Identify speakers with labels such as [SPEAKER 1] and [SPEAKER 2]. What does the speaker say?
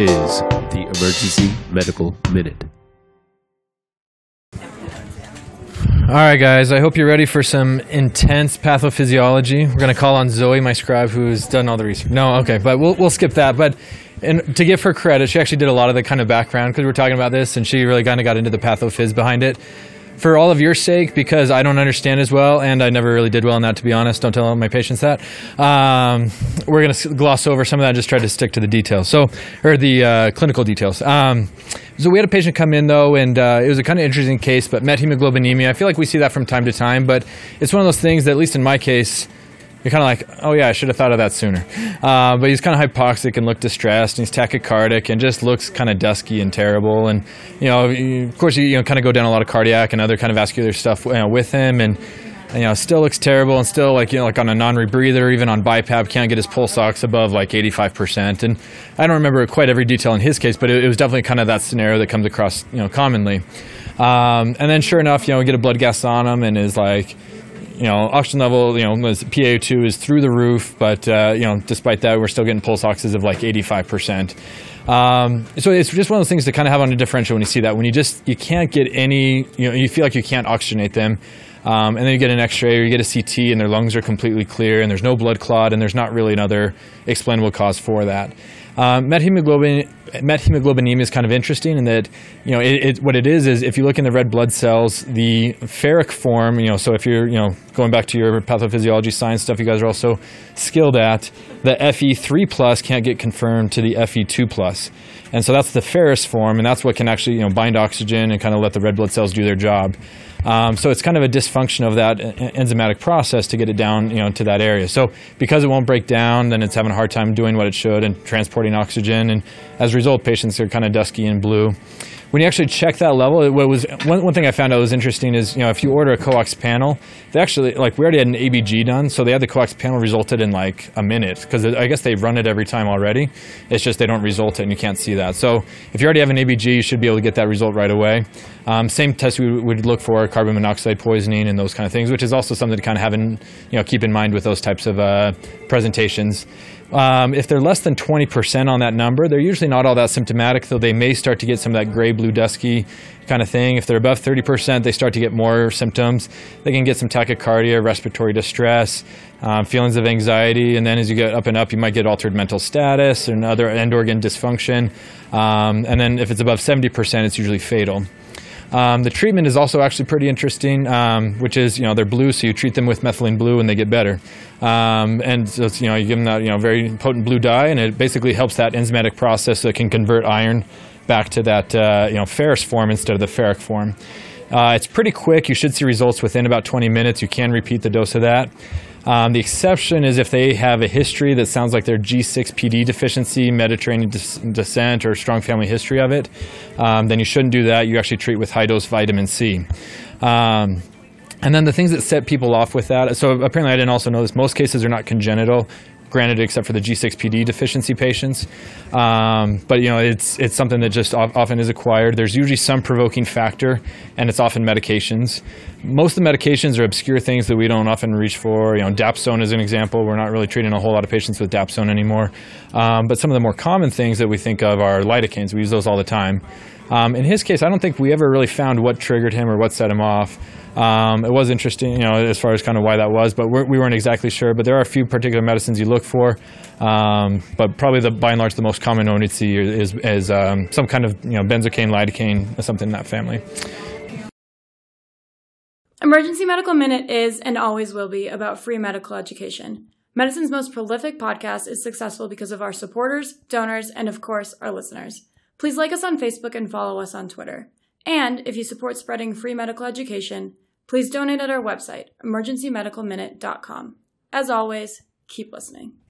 [SPEAKER 1] is the Emergency Medical Minute.
[SPEAKER 2] All right, guys, I hope you're ready for some intense pathophysiology. We're going to call on Zoe, my scribe, who's done all the research. No, okay, but we'll, we'll skip that. But and to give her credit, she actually did a lot of the kind of background because we're talking about this, and she really kind of got into the pathophys behind it for all of your sake, because I don't understand as well, and I never really did well in that, to be honest. Don't tell all my patients that. Um, we're going to gloss over some of that just try to stick to the details. So, or the uh, clinical details. Um, so we had a patient come in though, and uh, it was a kind of interesting case, but methemoglobinemia. I feel like we see that from time to time, but it's one of those things that, at least in my case, you're kind of like, oh yeah, I should have thought of that sooner. Uh, but he's kind of hypoxic and looked distressed, and he's tachycardic and just looks kind of dusky and terrible. And you know, of course, you, you know, kind of go down a lot of cardiac and other kind of vascular stuff you know, with him, and you know, still looks terrible, and still like you know, like on a non-rebreather, even on BiPAP, can't get his pulse ox above like 85%. And I don't remember quite every detail in his case, but it, it was definitely kind of that scenario that comes across you know commonly. Um, and then sure enough, you know, we get a blood gas on him, and is like you know, oxygen level, you know, PaO2 is through the roof, but uh, you know, despite that, we're still getting pulse oxes of like 85%. Um, so it's just one of those things to kind of have on a differential when you see that. When you just you can't get any, you know, you feel like you can't oxygenate them, um, and then you get an X-ray or you get a CT, and their lungs are completely clear, and there's no blood clot, and there's not really another explainable cause for that. Um, methemoglobin, methemoglobinemia is kind of interesting in that, you know, it, it, what it is is if you look in the red blood cells, the ferric form, you know, so if you're, you know, going back to your pathophysiology science stuff you guys are also skilled at, the Fe3 plus can't get confirmed to the Fe2 plus. And so that's the ferrous form, and that's what can actually, you know, bind oxygen and kind of let the red blood cells do their job. Um, so it's kind of a dysfunction of that enzymatic process to get it down, you know, to that area. So because it won't break down, then it's having a hard time doing what it should and transporting oxygen. And as a result, patients are kind of dusky and blue when you actually check that level, what was one, one thing I found out was interesting is you know if you order a co-ox panel, they actually like we already had an ABG done, so they had the co-ox panel resulted in like a minute because I guess they run it every time already. It's just they don't result it and you can't see that. So if you already have an ABG, you should be able to get that result right away. Um, same test we would look for carbon monoxide poisoning and those kind of things, which is also something to kind of have in you know keep in mind with those types of uh, presentations. Um, if they're less than 20% on that number, they're usually not all that symptomatic, though they may start to get some of that gray, blue, dusky kind of thing. If they're above 30%, they start to get more symptoms. They can get some tachycardia, respiratory distress, um, feelings of anxiety, and then as you get up and up, you might get altered mental status and other end organ dysfunction. Um, and then if it's above 70%, it's usually fatal. Um, the treatment is also actually pretty interesting, um, which is you know they're blue, so you treat them with methylene blue and they get better. Um, and so you know you give them that you know very potent blue dye, and it basically helps that enzymatic process that can convert iron back to that uh, you know ferrous form instead of the ferric form. Uh, it's pretty quick. You should see results within about 20 minutes. You can repeat the dose of that. Um, the exception is if they have a history that sounds like their G6PD deficiency, Mediterranean descent, or strong family history of it, um, then you shouldn't do that. You actually treat with high dose vitamin C. Um, and then the things that set people off with that. So apparently, I didn't also know this. Most cases are not congenital granted, except for the G6PD deficiency patients. Um, but you know, it's it's something that just often is acquired. There's usually some provoking factor, and it's often medications. Most of the medications are obscure things that we don't often reach for. You know, dapsone is an example. We're not really treating a whole lot of patients with dapsone anymore. Um, but some of the more common things that we think of are lidocaines. We use those all the time. Um, in his case, I don't think we ever really found what triggered him or what set him off. Um, it was interesting, you know, as far as kind of why that was, but we're, we were not exactly sure. But there are a few particular medicines you look for, um, but probably the by and large the most common known you'd see is, is um, some kind of you know benzocaine, lidocaine, something in that family.
[SPEAKER 3] Emergency Medical Minute is and always will be about free medical education. Medicine's most prolific podcast is successful because of our supporters, donors, and of course, our listeners. Please like us on Facebook and follow us on Twitter. And if you support spreading free medical education, please donate at our website, emergencymedicalminute.com. As always, keep listening.